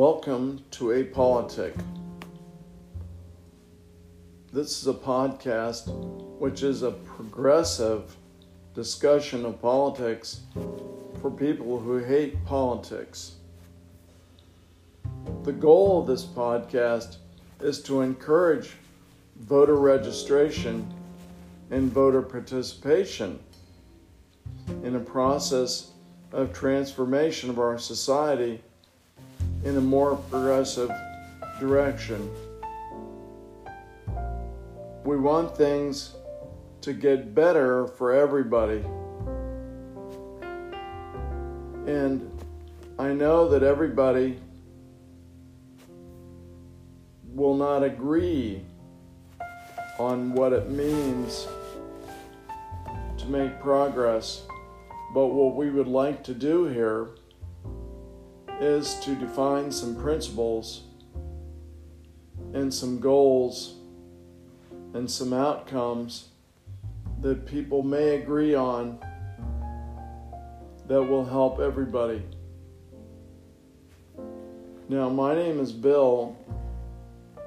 Welcome to A Politic. This is a podcast which is a progressive discussion of politics for people who hate politics. The goal of this podcast is to encourage voter registration and voter participation in a process of transformation of our society in a more progressive direction. We want things to get better for everybody. And I know that everybody will not agree on what it means to make progress. But what we would like to do here is to define some principles and some goals and some outcomes that people may agree on that will help everybody. Now, my name is Bill,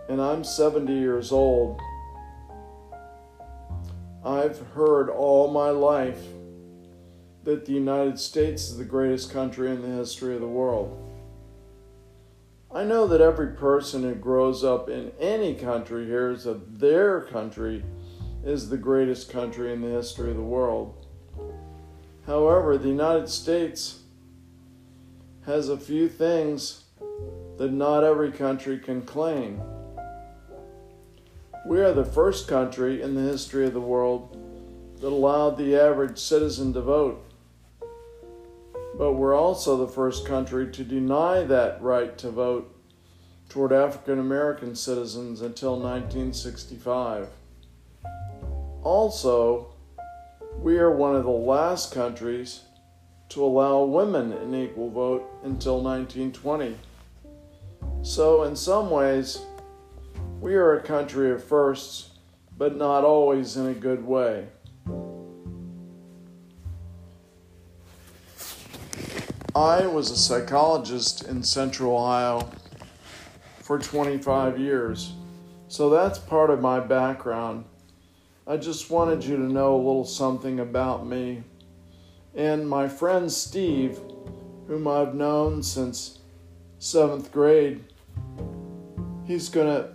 and I'm 70 years old. I've heard all my life that the United States is the greatest country in the history of the world. I know that every person who grows up in any country hears that their country is the greatest country in the history of the world. However, the United States has a few things that not every country can claim. We are the first country in the history of the world that allowed the average citizen to vote but we're also the first country to deny that right to vote toward African American citizens until 1965. Also, we are one of the last countries to allow women an equal vote until 1920. So, in some ways, we are a country of firsts, but not always in a good way. I was a psychologist in Central Ohio for 25 years, so that's part of my background. I just wanted you to know a little something about me. And my friend Steve, whom I've known since seventh grade, he's going to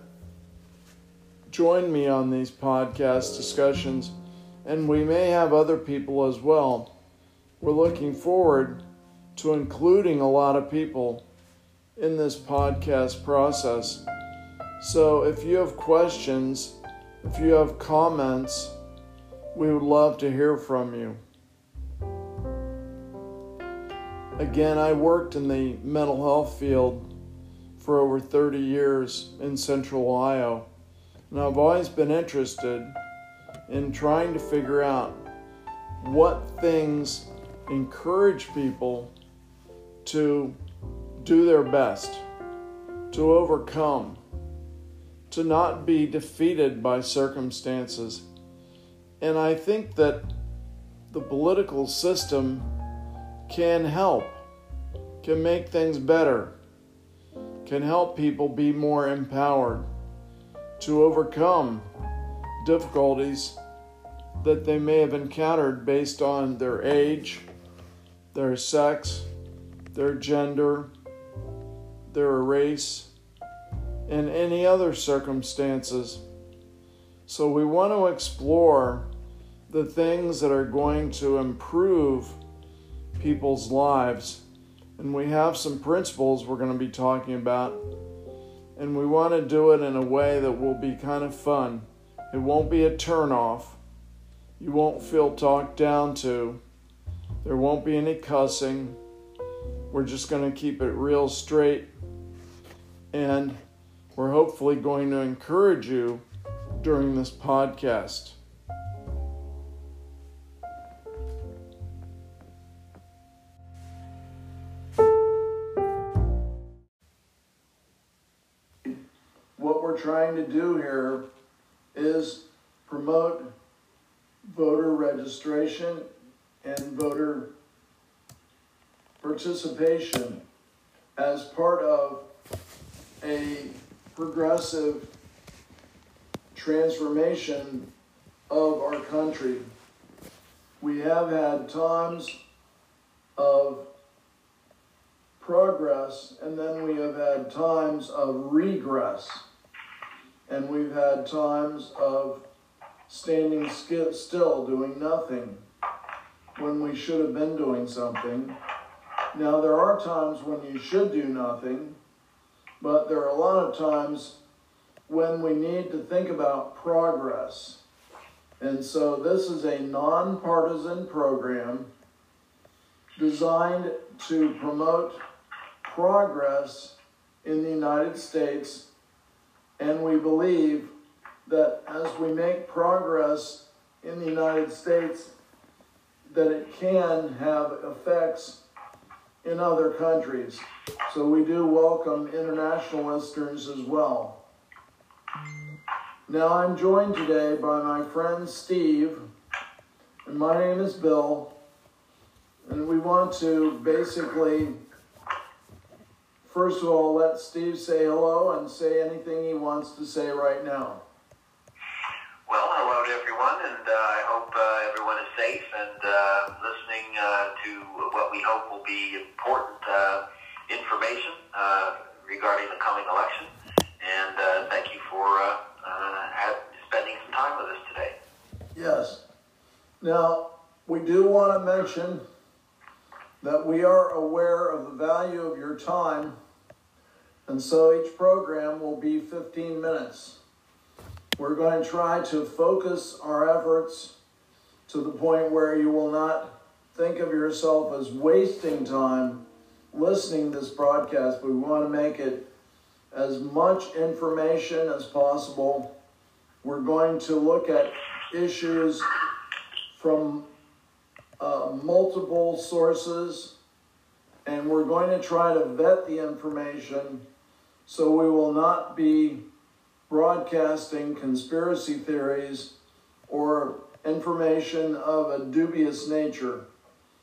join me on these podcast discussions, and we may have other people as well. We're looking forward to including a lot of people in this podcast process. So if you have questions, if you have comments, we would love to hear from you. Again, I worked in the mental health field for over 30 years in Central Ohio, and I've always been interested in trying to figure out what things encourage people to do their best, to overcome, to not be defeated by circumstances. And I think that the political system can help, can make things better, can help people be more empowered to overcome difficulties that they may have encountered based on their age, their sex, their gender, their race, and any other circumstances. So we want to explore the things that are going to improve people's lives. And we have some principles we're going to be talking about. And we want to do it in a way that will be kind of fun. It won't be a turnoff. You won't feel talked down to. There won't be any cussing. We're just going to keep it real straight. And we're hopefully going to encourage you during this podcast. What we're trying to do here is promote voter registration and voter participation as part of a progressive transformation of our country. We have had times of progress, and then we have had times of regress, and we've had times of standing still, doing nothing when we should have been doing something. Now, there are times when you should do nothing, but there are a lot of times when we need to think about progress. And so, this is a nonpartisan program designed to promote progress in the United States. And we believe that as we make progress in the United States, that it can have effects in other countries. So we do welcome international listeners as well. Now I'm joined today by my friend Steve, and my name is Bill, and we want to basically, first of all, let Steve say hello and say anything he wants to say right now. Well, hello to everyone, and uh, I hope uh, everyone is safe and uh, listening uh, to what we hope will be important uh, information uh, regarding the coming election. And thank you for spending some time with us today. Yes. Now, we do want to mention that we are aware of the value of your time, and so each program will be 15 minutes. We're going to try to focus our efforts to the point where you will not think of yourself as wasting time listening to this broadcast, we want to make it as much information as possible. We're going to look at issues from uh, multiple sources, and we're going to try to vet the information so we will not be broadcasting conspiracy theories or information of a dubious nature.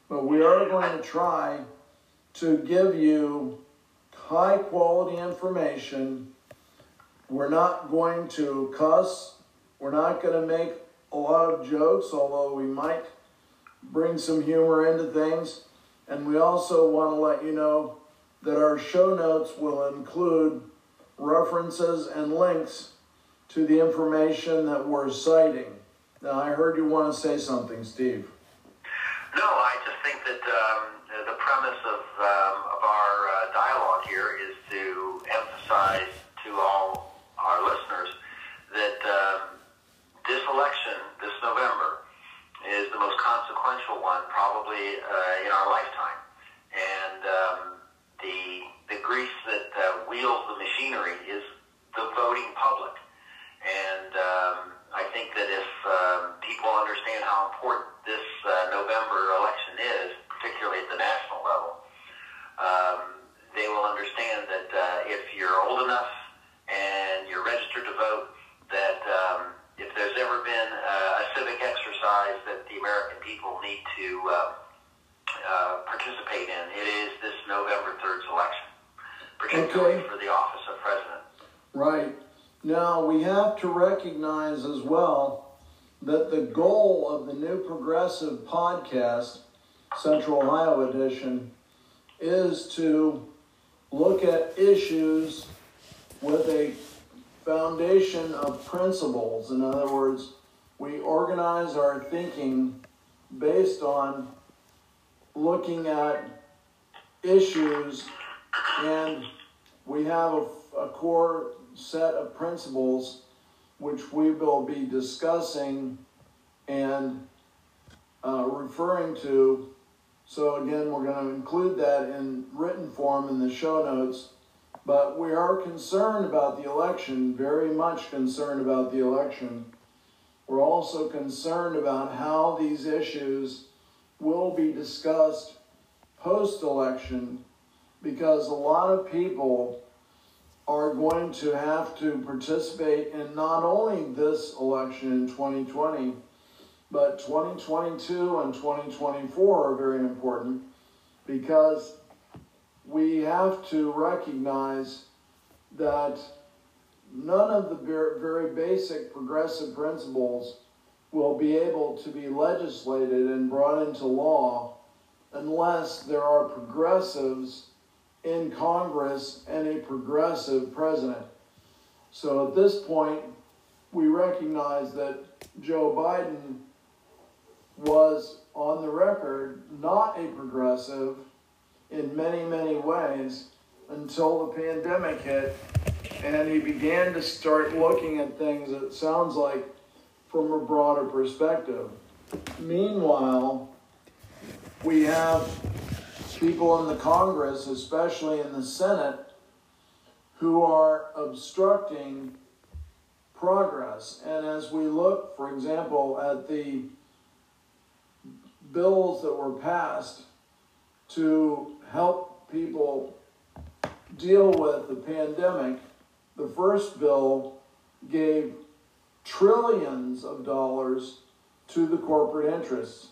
But we are going to try to give you high quality information. We're not going to cuss. We're not going to make a lot of jokes, although we might bring some humor into things. And we also want to let you know that our show notes will include references and links to the information that we're citing. Now, I heard you want to say something, Steve. No, I just think that um, the premise of, um, of our uh, dialogue here is to emphasize to all our listeners that um, this election, this November, is the most consequential one probably uh, in our lifetime. November 3rd's election, particularly okay. for the office of president. Right. Now, we have to recognize as well that the goal of the new progressive podcast, Central Ohio Edition, is to look at issues with a foundation of principles. In other words, we organize our thinking based on looking at issues and we have a, a core set of principles which we will be discussing and uh, referring to. So, again, we're going to include that in written form in the show notes. But we are concerned about the election, very much concerned about the election. We're also concerned about how these issues will be discussed post election because a lot of people are going to have to participate in not only this election in 2020, but 2022 and 2024 are very important because we have to recognize that none of the very basic progressive principles will be able to be legislated and brought into law unless there are progressives in Congress and a progressive president. So at this point, we recognize that Joe Biden was on the record not a progressive in many, many ways until the pandemic hit and he began to start looking at things, it sounds like, from a broader perspective. Meanwhile, we have people in the Congress, especially in the Senate, who are obstructing progress. And as we look, for example, at the bills that were passed to help people deal with the pandemic, the first bill gave trillions of dollars to the corporate interests.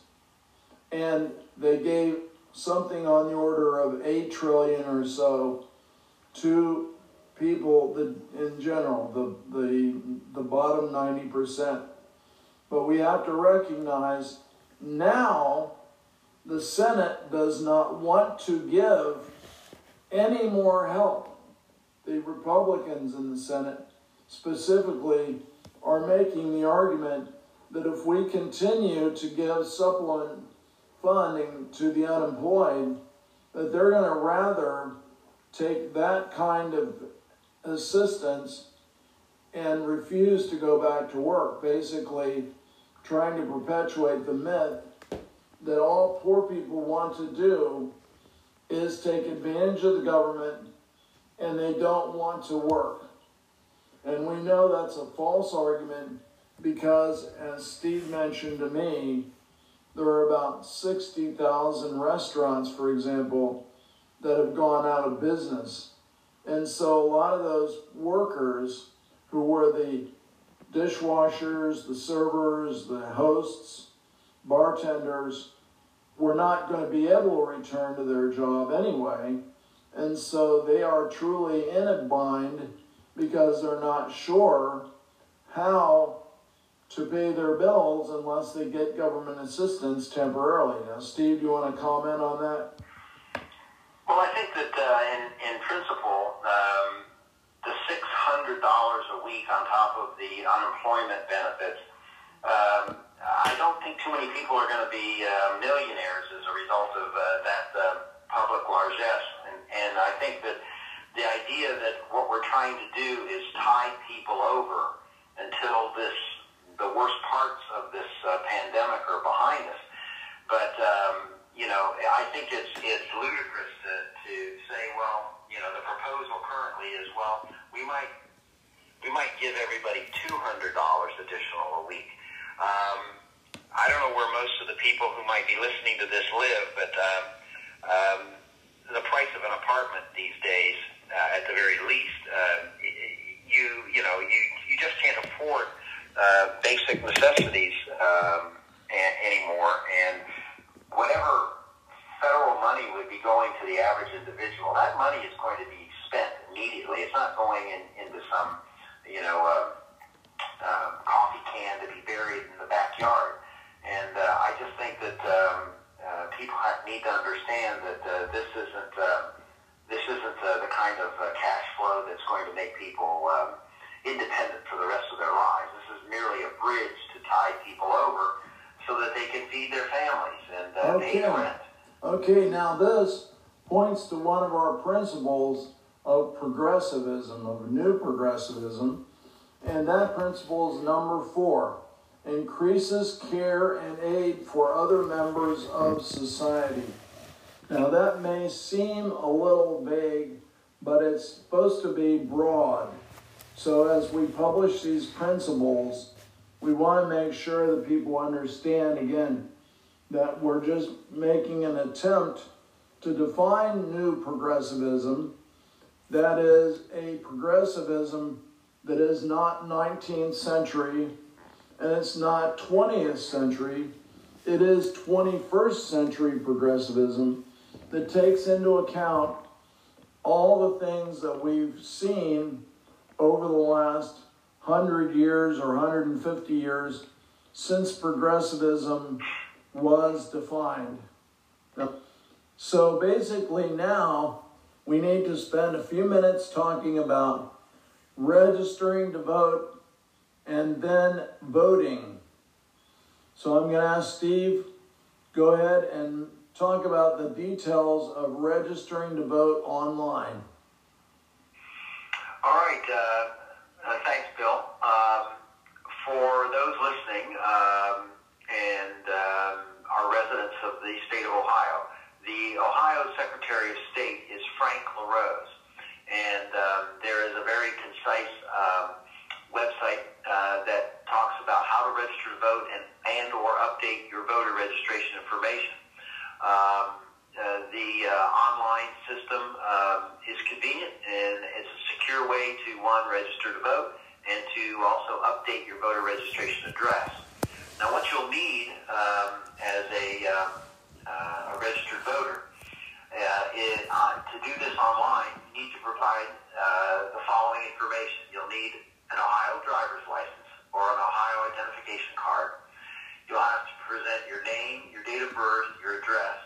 And they gave something on the order of 8 trillion or so to people in general, the, the, the bottom 90%. But we have to recognize now the Senate does not want to give any more help. The Republicans in the Senate specifically are making the argument that if we continue to give supplement funding to the unemployed, that they're going to rather take that kind of assistance and refuse to go back to work, basically trying to perpetuate the myth that all poor people want to do is take advantage of the government and they don't want to work. And we know that's a false argument because, as Steve mentioned to me, there are about 60,000 restaurants, for example, that have gone out of business. And so a lot of those workers who were the dishwashers, the servers, the hosts, bartenders, were not going to be able to return to their job anyway. And so they are truly in a bind because they're not sure how to pay their bills unless they get government assistance temporarily. Now, Steve, do you want to comment on that? Well, I think that uh, in, in principle, um, the $600 a week on top of the unemployment benefits, um, I don't think too many people are going to be uh, millionaires as a result of uh, that uh, public largesse. And, and I think that the idea that what we're trying to do is tie people over until this the worst parts of this uh, pandemic are behind us. But um, you know, I think it's it's ludicrous to, to say, well, you know, the proposal currently is, well, we might we might give everybody two hundred dollars additional a week. Um, I don't know where most of the people who might be listening to this live, but um, um, the price of an apartment these days, uh, at the very least, uh, you you know you you just can't afford uh, basic necessities um, a- anymore, and whatever federal money would be going to the average individual, that money is going to be spent immediately. It's not going in, into some, you know, uh, uh, coffee can to be buried in the backyard. And uh, I just think that um, uh, people have, need to understand that uh, this isn't uh, this isn't uh, the kind of uh, cash flow that's going to make people um, independent for the rest of their lives. Merely a bridge to tie people over so that they can feed their families and uh, Okay. pay rent. Okay, now this points to one of our principles of progressivism, of new progressivism, and that principle is number four increases care and aid for other members of society. Now, that may seem a little vague, but it's supposed to be broad. So, as we publish these principles, we want to make sure that people understand again that we're just making an attempt to define new progressivism that is a progressivism that is not 19th century and it's not 20th century. It is 21st century progressivism that takes into account all the things that we've seen over the last 100 years or 150 years since progressivism was defined. So basically, now we need to spend a few minutes talking about registering to vote and then voting. So I'm going to ask Steve, go ahead and talk about the details of registering to vote online. Right. Uh, uh, thanks, Bill. Um, for those listening um, and um, our residents of the state of Ohio, the Ohio Secretary of State is Frank LaRose, and um, there is a very concise um, website uh, that talks about how to register to vote and, and or update your voter registration information. Um, uh, the uh, online system um, is convenient and it's a secure way to one register to vote and to also update your voter registration address. Now, what you'll need um, as a uh, uh, a registered voter. Uh, uh, to do this online, you need to provide uh, the following information. You'll need an Ohio driver's license or an Ohio identification card. You'll have to present your name, your date of birth, your address,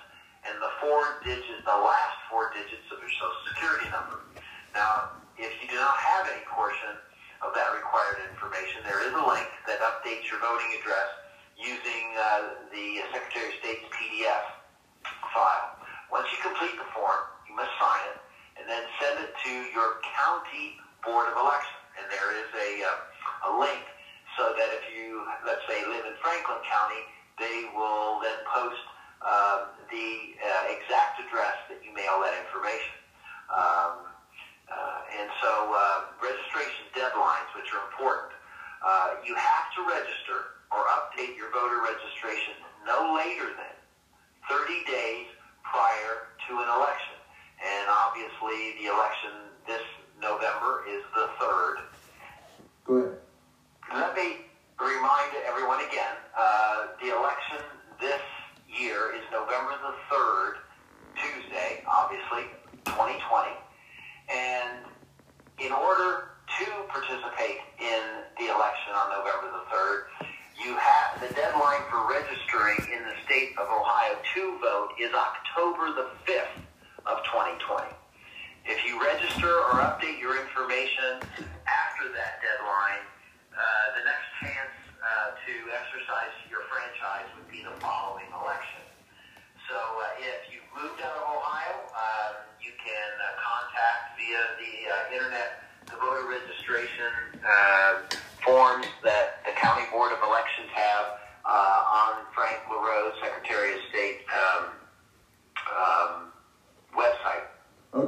and the four digits, the last four digits of your social security number. Now, if you do not have any portion of that required information, there is a link that updates your voting address using uh, the Secretary of State's PDF file. Once you complete the form, you must sign it and then send it to your county board of election. And there is a, uh, a link so that if you, let's say, live in Franklin County, they will then post um,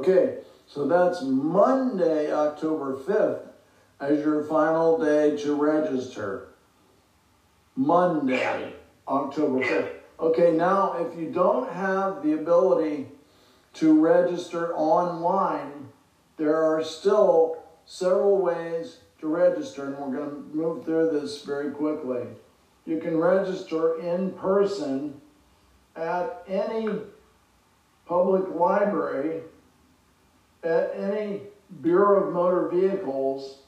Okay, so that's Monday, October 5th, as your final day to register. Monday, October 5th. Okay, now if you don't have the ability to register online, there are still several ways to register, and we're going to move through this very quickly. You can register in person at any public library, at any Bureau of Motor Vehicles,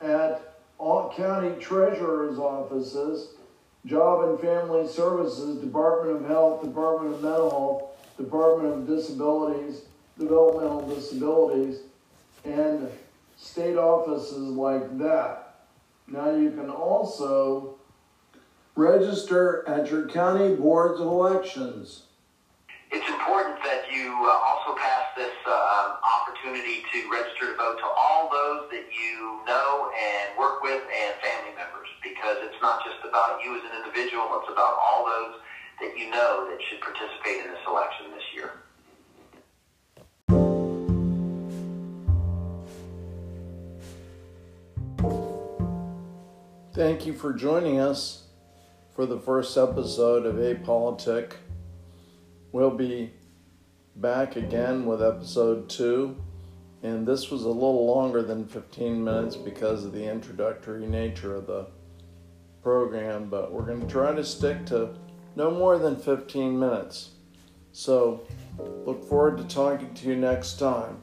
at all county treasurer's offices, Job and Family Services, Department of Health, Department of Mental Health, Department of Disabilities, Developmental Disabilities, and state offices like that. Now you can also register at your county boards of elections. It's important that you uh, also pass this uh, opportunity to register to vote to all those that you know and work with and family members because it's not just about you as an individual, it's about all those that you know that should participate in this election this year. Thank you for joining us for the first episode of Apolitic. We'll be back again with episode two, and this was a little longer than 15 minutes because of the introductory nature of the program, but we're going to try to stick to no more than 15 minutes. So, look forward to talking to you next time.